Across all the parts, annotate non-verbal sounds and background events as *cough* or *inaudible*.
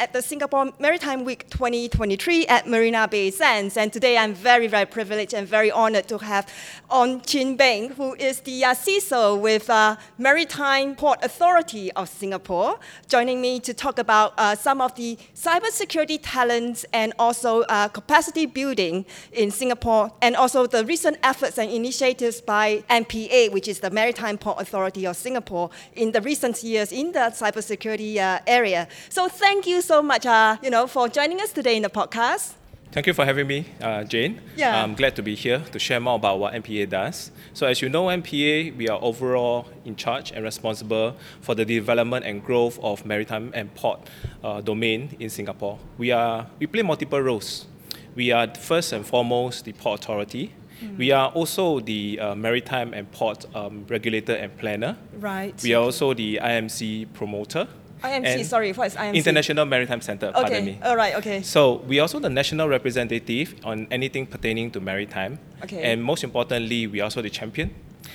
at the Singapore Maritime Week 2023 at Marina Bay Sands. And today I'm very, very privileged and very honored to have Ong Chin Beng, who is the uh, CISO with uh, Maritime Port Authority of Singapore, joining me to talk about uh, some of the cybersecurity talents and also uh, capacity building in Singapore, and also the recent efforts and initiatives by MPA, which is the Maritime Port Authority of Singapore, in the recent years in the cybersecurity uh, area. So thank you so much, uh, you know, for joining us today in the podcast. Thank you for having me, uh, Jane. Yeah. I'm glad to be here to share more about what MPA does. So, as you know, MPA, we are overall in charge and responsible for the development and growth of maritime and port uh, domain in Singapore. We are we play multiple roles. We are first and foremost the port authority. We are also the uh, maritime and port um, regulator and planner. Right. We are also the IMC promoter. IMC, sorry, what is IMC? International Maritime Center, pardon me. all right, okay. So we also the national representative on anything pertaining to maritime. Okay. And most importantly, we are also the champion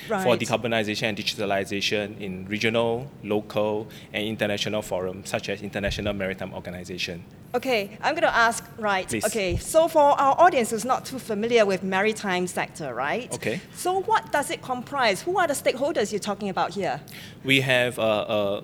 for Right. decarbonization and digitalization in regional, local, and international forums such as International Maritime Organization. Okay, I'm going to ask, right? Please. Okay, so for our audience who's not too familiar with maritime sector, right? Okay. So what does it comprise? Who are the stakeholders you're talking about here? We have uh,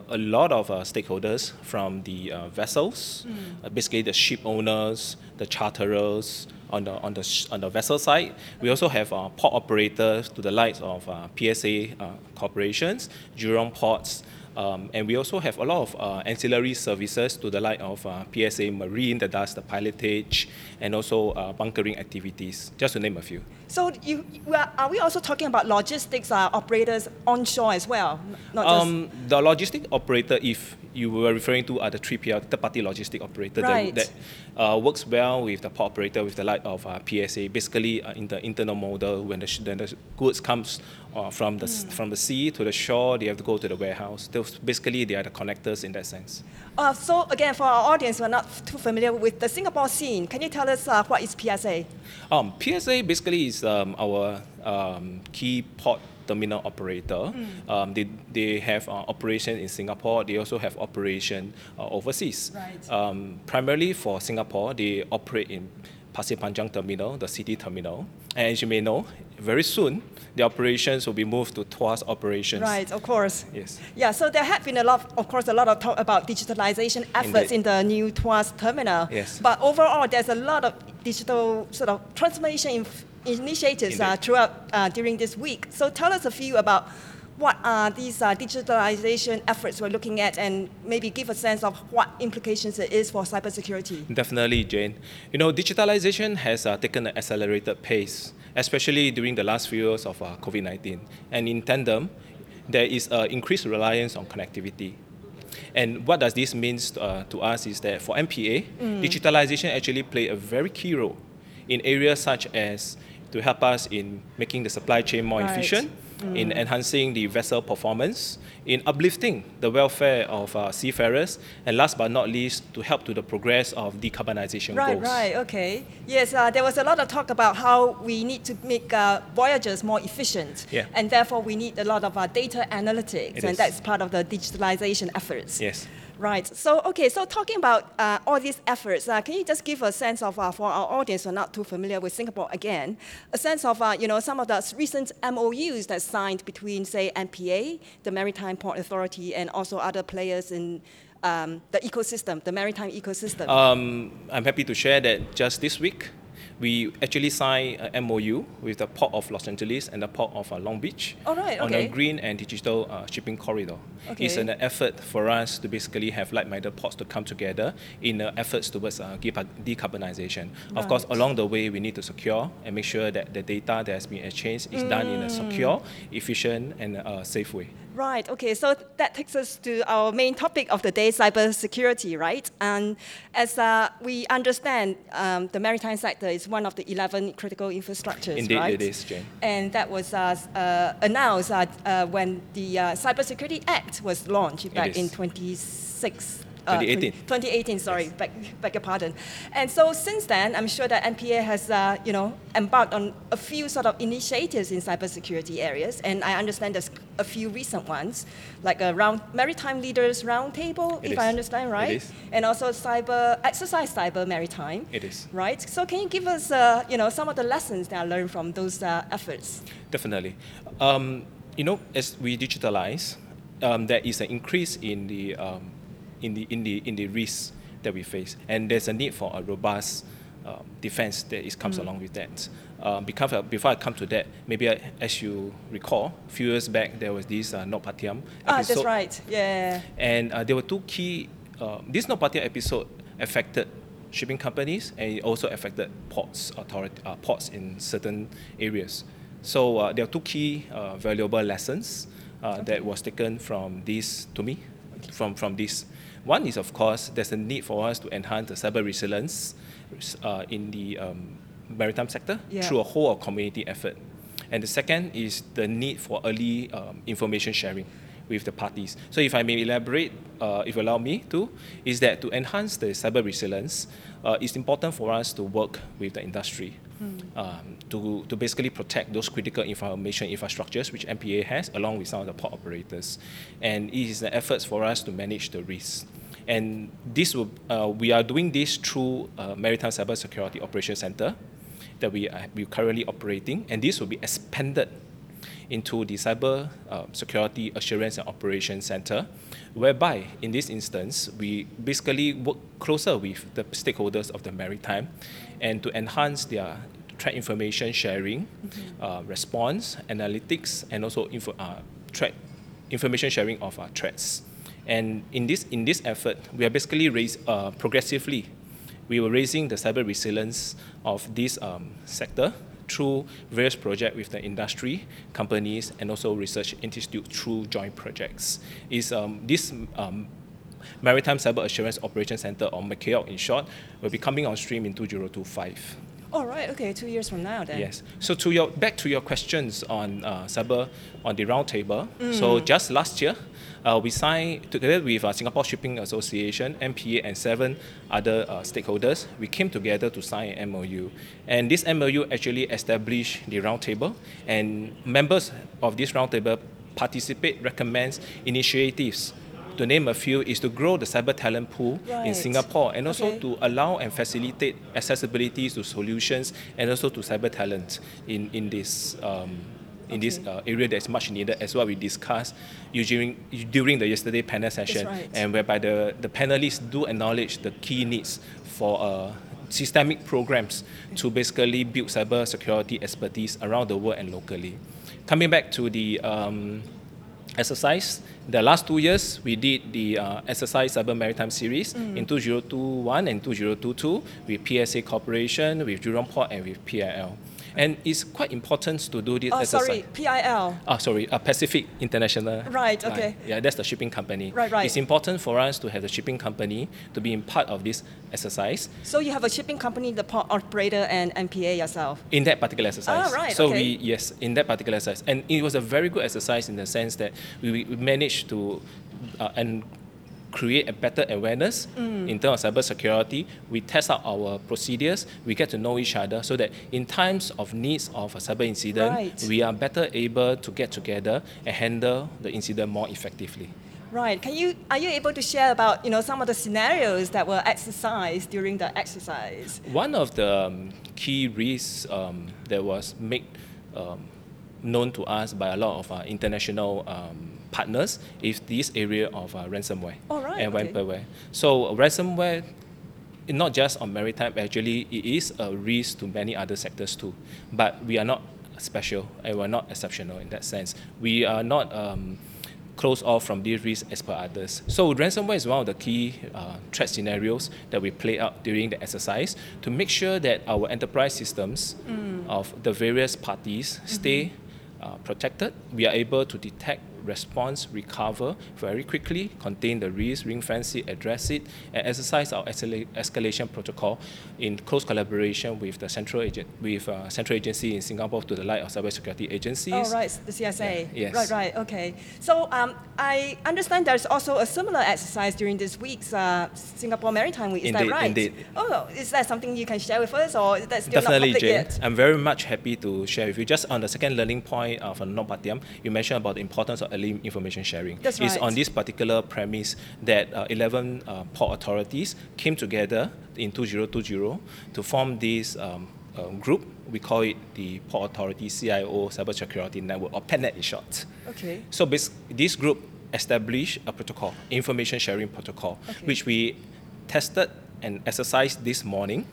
a, a lot of uh, stakeholders from the uh, vessels, uh, basically the ship owners, the charterers, on the, on the, on the vessel side. We also have uh, port operators to the likes of uh, PSA uh, corporations, Jurong Ports, um, and we also have a lot of uh, ancillary services to the like of uh, PSA Marine that does the pilotage and also uh, bunkering activities, just to name a few. So you, you are, we also talking about logistics uh, operators onshore as well? Not just, Um, the logistic operator, if you were referring to, are the 3PL, third-party logistic operator Right. that, that uh, works well with the port operator, with the light of uh, PSA. Basically, uh, in the internal model, when the, when the goods comes uh, from the s- from the sea to the shore, they have to go to the warehouse. Those, basically, they are the connectors in that sense. uh, so again, for our audience who are not too familiar with the Singapore scene, can you tell us uh, what is PSA? Um, PSA basically is um, our um, key port terminal operator. Um, they, they have uh, operation in Singapore. They also have operation uh, overseas. Right. Um, primarily for Singapore, they operate in Pasir Panjang Terminal, the city terminal. And as you may know, very soon the operations will be moved to Tuas operations. Right, of course. Yes. Yeah, so there had been a lot, of course, a lot of talk about digitalization efforts Indeed. in the new Tuas terminal. Yes. But overall, there's a lot of digital sort of transformation initiatives uh, throughout uh, during this week. So tell us a few about what are these uh, digitalization efforts we're looking at, and maybe give a sense of what implications it is for cybersecurity. Definitely, Jane. You know, digitalization has uh, taken an accelerated pace, especially during the last few years of uh, COVID 19. And in tandem, there is uh, increased reliance on connectivity. And what does this mean uh, to us is that for MPA, digitalization actually play a very key role in areas such as to help us in making the supply chain more Right. efficient, in enhancing the vessel performance, in uplifting the welfare of uh, seafarers, and last but not least, to help to the progress of decarbonization Right, goals. right, okay. Yes, uh, there was a lot of talk about how we need to make uh, voyages more efficient. Yeah. And therefore, we need a lot of uh, data analytics, It and is. that's part of the digitalization efforts. Yes. Right. So, okay, so talking about uh, all these efforts, uh, can you just give a sense of, uh, for our audience who are not too familiar with Singapore again, a sense of, uh, you know, some of the recent MOUs that signed between, say, MPA, the Maritime Port Authority, and also other players in um, the ecosystem, the maritime ecosystem? Um, I'm happy to share that just this week, we actually signed an MOU with the Port of Los Angeles and the Port of uh, Long Beach All right, on okay. a green and digital uh, shipping corridor. It's an effort for us to basically have like-minded ports to come together in uh, efforts towards decar- decarbonization. Of course, along the way, we need to secure and make sure that the data that has been exchanged is done in a secure, Mm. efficient, and safe way. Right, okay, so that takes us to our main topic of the day, cybersecurity, right? And as uh, we understand, um, the maritime sector is one of the 11 critical infrastructures, Indeed, right? it is, Jane. And that was uh, uh, announced uh, uh, when the uh, Cybersecurity Act was launched back in 2016. 2018. 2018, sorry, beg, beg your pardon. And so since then, I'm sure that MPA has, uh, you know, embarked on a few sort of initiatives in cybersecurity areas, and I understand there's a few recent ones, like a round maritime leaders roundtable, if is. I understand right, is. and also cyber exercise cyber maritime. It is. Right. So can you give us, uh, you know, some of the lessons that I learned from those uh, efforts? Definitely. Um, you know, as we digitalize, um, there is an increase in the, um, in the, in the, in the risks that we face. And there's a need for a robust um, defense that is, comes along with that. Um, because, uh, before I come to that, maybe I, as you recall, a few years back, there was this uh, NotPetya Ah, that's right. Yeah. And uh, there were two key. Uh, this NotPetya episode affected shipping companies and it also affected ports authority, uh, ports in certain areas. So uh, there are two key uh, valuable lessons uh, that was taken from this to me, from from this. One is of course there's a need for us to enhance the cyber resilience uh, in the um, maritime sector Yeah. through a whole community effort. And the second is the need for early um, information sharing with the parties. So if I may elaborate, uh, if you allow me to, is that to enhance the cyber resilience, uh, it's important for us to work with the industry um, to, to basically protect those critical information infrastructures which MPA has along with some of the port operators. And it is an effort for us to manage the risk. And this will, uh, we are doing this through uh, Maritime Cyber Security Operations Center that we are we currently operating, and this will be expanded into the Cyber uh, Security Assurance and Operations Center, whereby in this instance we basically work closer with the stakeholders of the maritime, and to enhance their threat information sharing, uh, response, analytics, and also info, uh, threat information sharing of our threats. And in this in this effort, we are basically raise, uh, progressively we were raising the cyber resilience of this um, sector through various projects with the industry, companies, and also research institute through joint projects. Is um, this um, Maritime Cyber Assurance Operations Center, or MACAOC in short, will be coming on stream in 2025. All right. Okay. Two years from now, then. Yes. So to your back to your questions on uh, cyber on the roundtable. So just last year, uh, we signed together with uh, Singapore Shipping Association, MPA, and seven other uh, stakeholders. We came together to sign an MOU, and this MOU actually established the roundtable, and members of this roundtable participate, recommends initiatives. To name a few, is to grow the cyber talent pool in Singapore, and also Okay. to allow and facilitate accessibility to solutions and also to cyber talent in, in this um, in this uh, area that's much needed as what we discussed during, during the yesterday panel session right. and whereby the, the panelists do acknowledge the key needs for uh, systemic programs to basically build cyber security expertise around the world and locally. Coming back to the um, exercise. The last two years, we did the uh, exercise cyber maritime series in 2021 and 2022 with PSA Corporation, with Jurong Port, and with PIL. And it's quite important to do this Oh, exercise. sorry. PIL. Ah, sorry, uh, Pacific International. Right, Line. okay. Yeah, that's the shipping company. Right, right. It's important for us to have the shipping company to be in part of this exercise So you have a shipping company, the port operator, and MPA yourself. in that particular exercise. Ah, right, So okay. we yes, in that particular exercise, and it was a very good exercise in the sense that we, we managed to uh, and create a better awareness Mm. in terms of cybersecurity. We test out our procedures. We get to know each other so that in times of needs of a cyber incident, Right. we are better able to get together and handle the incident more effectively. Right. Can you are you able to share about you know some of the scenarios that were exercised during the exercise? One of the um, key risks um, that was made um, known to us by a lot of our international um, partners is this area of uh, ransomware Oh, right, and okay. ransomware. So ransomware, eh, not just on maritime, actually it is a risk to many other sectors too. But we are not special and we're not exceptional in that sense. We are not um, closed off from these risks as per others. So ransomware is one of the key uh, threat scenarios that we play out during the exercise to make sure that our enterprise systems of the various parties stay uh, protected. We are able to detect respond, recover very quickly, contain the risk, ring fence it, address it, and exercise our escalation protocol in close collaboration with the central agent, with uh, central agency in Singapore to the light of cybersecurity agencies. Oh, right, the CSA. Yeah, yes. Right, right, okay. So um, I understand there's also a similar exercise during this week's uh, Singapore Maritime Week. Is Indeed, that right? indeed. Oh, is that something you can share with us, or is that still Definitely, not public Jane. yet? I'm very much happy to share with you. Just on the second learning point uh, from NotPetya, you mentioned about the importance of early information sharing. That's It's on this particular premise that uh, 11 uh, port authorities came together in 2020 to form this um, um, group. We call it the Port Authority CIO Cybersecurity Network, or PACNet in short. Okay. So bas- this group established a protocol, information sharing protocol, Okay. which we tested and exercised this morning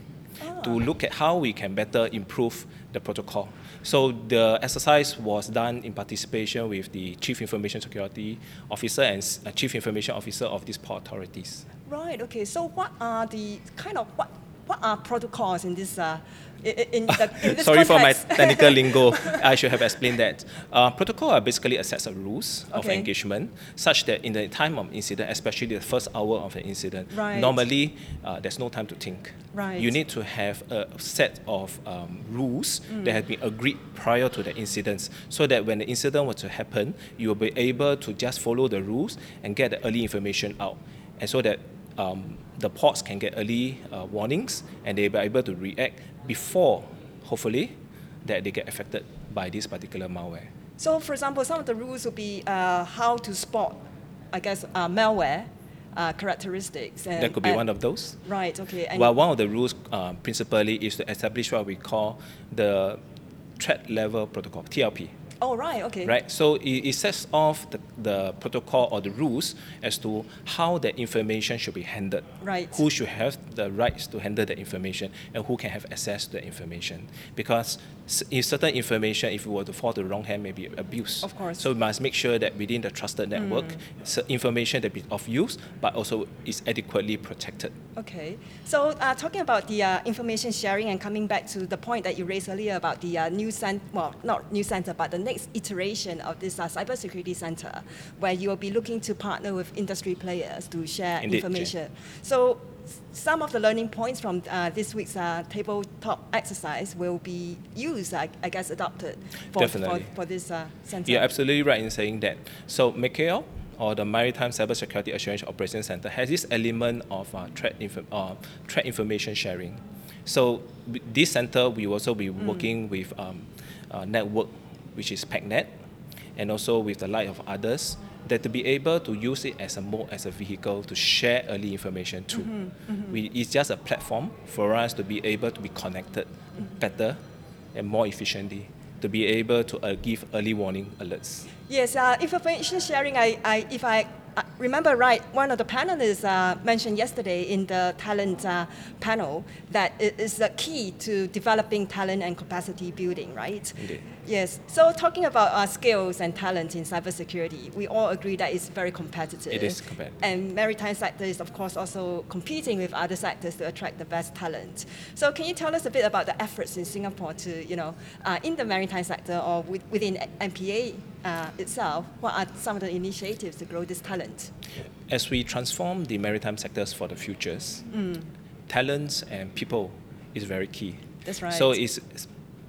to Ah. look at how we can better improve the protocol. So the exercise was done in participation with the Chief Information Security Officer and uh, Chief Information Officer of these port authorities. Right. Okay. So what are the kind of what what are protocols in this uh, in, the, in this Sorry for my *laughs* technical lingo. I should have explained that. Uh, protocol are basically a set of rules of engagement, such that in the time of incident, especially the first hour of an incident, Right. normally uh, there's no time to think. Right. You need to have a set of um, rules Mm. that have been agreed prior to the incidents, so that when the incident were to happen, you will be able to just follow the rules and get the early information out, and so that um, the ports can get early uh, warnings and they'll be able to react before, hopefully, that they get affected by this particular malware. So, for example, some of the rules would be uh, how to spot, I guess, uh, malware uh, characteristics. And, that could be one of those. Right. Okay. And Well, one of the rules uh, principally is to establish what we call the threat level protocol, TLP. Oh, right. Okay. Right, so it, it sets off the, the protocol or the rules as to how the information should be handled. Right. Who should have the rights to handle the information and who can have access to the information. Because if certain information, if it were to fall to the wrong hand, may be abused. Of course. So we must make sure that within the trusted network, hmm. s- information that be of use, but also is adequately protected. Okay. So, uh, talking about the uh, information sharing and coming back to the point that you raised earlier about the uh, new center, well, not new center, but the next iteration of this uh, cybersecurity center, where you will be looking to partner with industry players to share Indeed, information. So, s- some of the learning points from uh, this week's uh, tabletop exercise will be used, I, I guess, adopted for, for, for this uh, center. You're absolutely right in saying that. So MCAO, or the Maritime Cybersecurity Assurance Operations Center, has this element of uh, threat, inf- uh, threat information sharing. So this center, we will also be working with um, uh, network, which is PACNet, and also with the light of others, that to be able to use it as a mode, as a vehicle to share early information too. We, it's just a platform for us to be able to be connected better and more efficiently to be able to uh, give early warning alerts. Yes, uh, information sharing, I, I, if I uh, remember right, one of the panelists uh, mentioned yesterday in the talent uh, panel that it is the key to developing talent and capacity building, right? Indeed. Yes. So talking about our skills and talent in cybersecurity, we all agree that it's very competitive. It is competitive. And maritime sector is, of course, also competing with other sectors to attract the best talent. So can you tell us a bit about the efforts in Singapore to, you know, uh, in the maritime sector or with, within MPA uh, itself, what are some of the initiatives to grow this talent? As we transform the maritime sectors for the futures, talents and people is very key. That's right. So it's,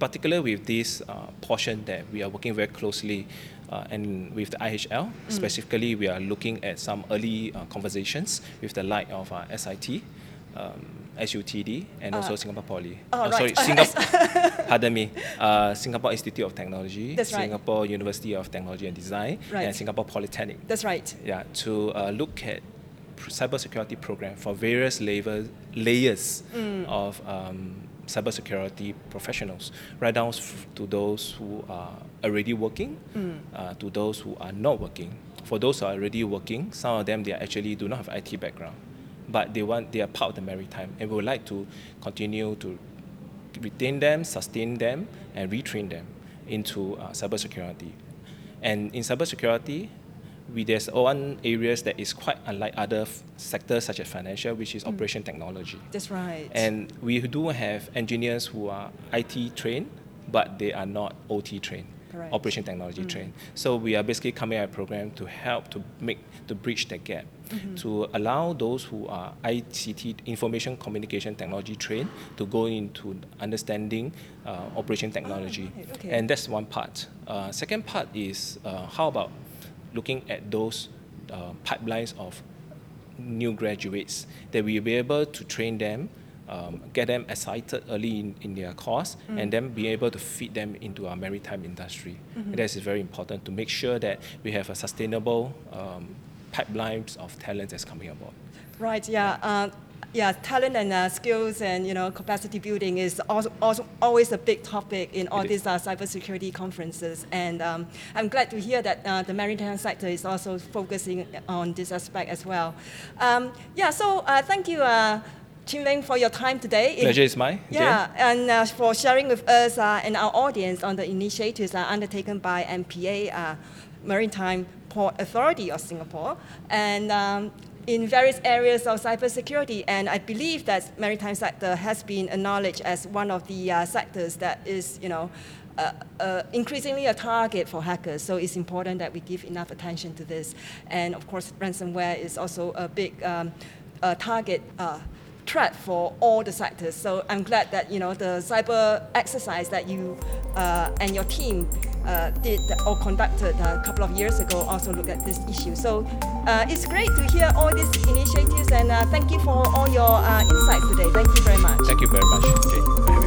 it's particularly with this uh, portion that we are working very closely uh, and with the IHL, specifically we are looking at some early uh, conversations with the light of uh, SIT, um, SUTD, and also Singapore Poly. oh, Uh, Sorry, right. *laughs* Singapore. pardon me. Uh, Singapore Institute of Technology, That's right. Singapore University of Technology and Design, Right. and Singapore Polytechnic That's right. yeah, to uh, look at cybersecurity program for various level, layers of um, cybersecurity professionals, right down to those who are already working, uh, to those who are not working. For those who are already working, some of them they actually do not have IT background, but they want they are part of the maritime, and we would like to continue to retain them, sustain them, and retrain them into uh, cybersecurity. And in cybersecurity, we, there's one areas that is quite unlike other f- sectors such as financial, which is operation technology. That's right. And we do have engineers who are IT trained, but they are not OT trained. Correct. operation technology trained. So we are basically coming at a program to help to make to bridge that gap, to allow those who are ICT information communication technology trained to go into understanding uh, operation technology, right, okay. and that's one part. Uh, second part is uh, how about looking at those uh, pipelines of new graduates that we will be able to train them, um, get them excited early in, in their course, and then be able to feed them into our maritime industry. And that is very important to make sure that we have a sustainable um, pipelines of talent that's coming aboard. Right. Yeah. Uh, yeah. Talent and uh, skills and you know capacity building is also, also always a big topic in all these uh, cybersecurity conferences, and um, I'm glad to hear that uh, the maritime sector is also focusing on this aspect as well. Um, yeah. So uh, thank you. Uh, Chin Beng, for your time today. Pleasure is mine. Jane. Yeah, and uh, for sharing with us uh, and our audience on the initiatives uh, undertaken by MPA, uh, Maritime Port Authority of Singapore, and um, in various areas of cybersecurity. And I believe that maritime sector has been acknowledged as one of the uh, sectors that is, you know, uh, uh, increasingly a target for hackers. So it's important that we give enough attention to this. And of course, ransomware is also a big um, target. Uh, threat for all the sectors. So I'm glad that you know the cyber exercise that you uh, and your team uh, did or conducted a couple of years ago also look at this issue. So uh, it's great to hear all these initiatives and uh, thank you for all your uh, insights today. Thank you very much. Thank you very much.